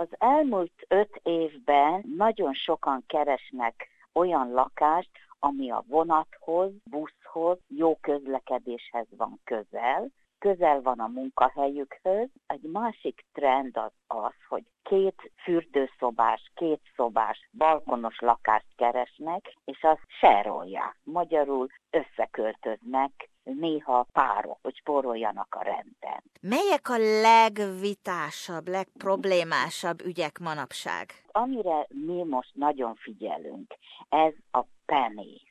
Az elmúlt öt évben nagyon sokan keresnek olyan lakást, ami a vonathoz, buszhoz, jó közlekedéshez van közel, közel van a munkahelyükhöz. Egy másik trend az az, hogy két fürdőszobás, két szobás, balkonos lakást keresnek, és azt serolják. Magyarul összeköltöznek, néha párok, hogy spóroljanak a renden. Melyek a legvitásabb, legproblémásabb ügyek manapság? Amire mi most nagyon figyelünk, ez a penész.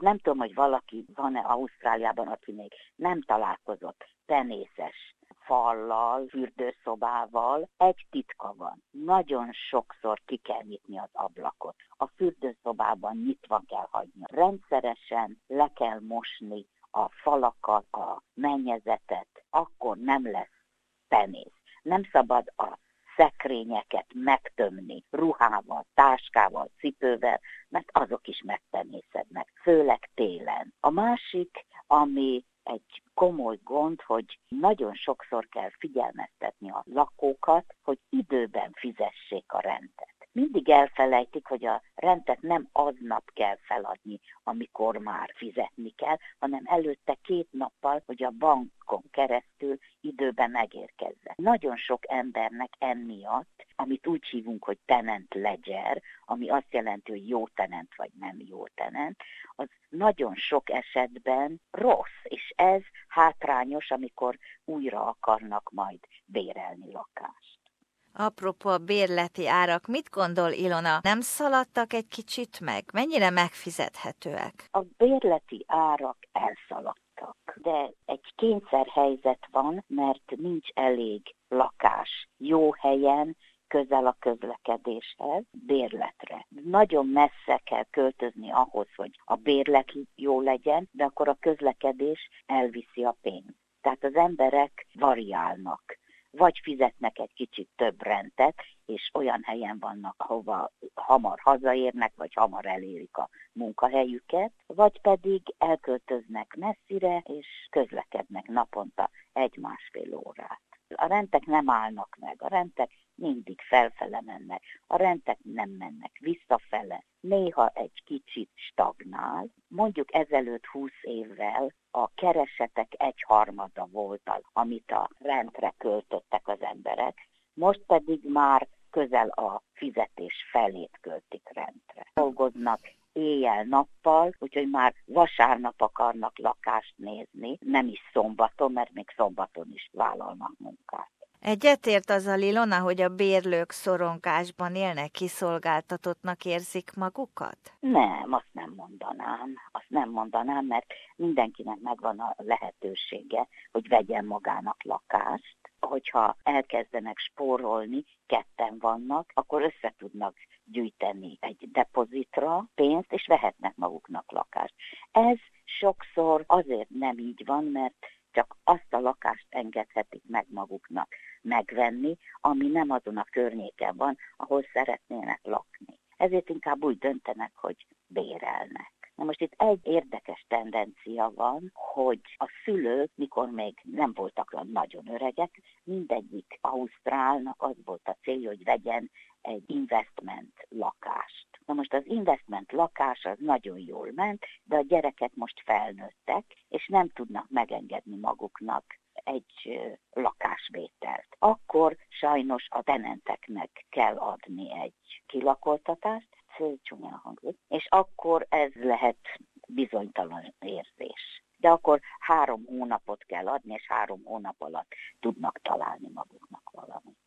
Nem tudom, hogy valaki van-e Ausztráliában, aki még nem találkozott penészes fallal, fürdőszobával. Egy titka van. Nagyon sokszor ki kell nyitni az ablakot. A fürdőszobában nyitva kell hagyni. Rendszeresen le kell mosni a falakat, a mennyezetet, akkor nem lesz penész. Nem szabad a szekrényeket megtömni ruhával, táskával, cipővel, mert azok is megpenészednek, főleg télen. A másik, ami egy komoly gond, hogy nagyon sokszor kell figyelmeztetni a lakókat, hogy időben fizessék a rendet mindig elfelejtik, hogy a rendet nem aznap kell feladni, amikor már fizetni kell, hanem előtte két nappal, hogy a bankon keresztül időben megérkezzen. Nagyon sok embernek emiatt, amit úgy hívunk, hogy tenant ledger, ami azt jelenti, hogy jó tenant vagy nem jó tenant, az nagyon sok esetben rossz, és ez hátrányos, amikor újra akarnak majd bérelni lakást. Apropó a bérleti árak, mit gondol Ilona? Nem szaladtak egy kicsit meg? Mennyire megfizethetőek? A bérleti árak elszaladtak, de egy kényszerhelyzet van, mert nincs elég lakás jó helyen, közel a közlekedéshez, bérletre. Nagyon messze kell költözni ahhoz, hogy a bérlet jó legyen, de akkor a közlekedés elviszi a pénzt. Tehát az emberek variálnak vagy fizetnek egy kicsit több rendet, és olyan helyen vannak, ahova hamar hazaérnek, vagy hamar elérik a munkahelyüket, vagy pedig elköltöznek messzire, és közlekednek naponta egy-másfél órát. A rentek nem állnak meg, a rentek mindig felfele mennek, a rentek nem mennek visszafele, néha egy kicsit stagnál. Mondjuk ezelőtt 20 évvel a keresetek egyharmada volt az, amit a rendre költöttek az emberek, most pedig már közel a fizetés felét költik rendre. Dolgoznak éjjel-nappal, úgyhogy már vasárnap akarnak lakást nézni, nem is szombaton, mert még szombaton is vállalnak munkát. Egyetért az a Lilona, hogy a bérlők szoronkásban élnek, kiszolgáltatottnak érzik magukat? Nem, azt nem mondanám. Azt nem mondanám, mert mindenkinek megvan a lehetősége, hogy vegyen magának lakást. Hogyha elkezdenek spórolni, ketten vannak, akkor össze tudnak gyűjteni egy depozitra pénzt, és vehetnek maguknak lakást. Ez sokszor azért nem így van, mert csak azt a lakást engedhetik meg maguknak megvenni, ami nem azon a környéken van, ahol szeretnének lakni. Ezért inkább úgy döntenek, hogy bérelnek. Most itt egy érdekes tendencia van, hogy a szülők, mikor még nem voltak nagyon öregek, mindegyik Ausztrálnak az volt a célja, hogy vegyen egy investment lakást. Na most az investment lakás az nagyon jól ment, de a gyerekek most felnőttek, és nem tudnak megengedni maguknak egy lakásvételt. Akkor sajnos a tenenteknek kell adni egy kilakoltatást, csúnyán hangzik, és akkor ez lehet bizonytalan érzés. De akkor három hónapot kell adni, és három hónap alatt tudnak találni maguknak valamit.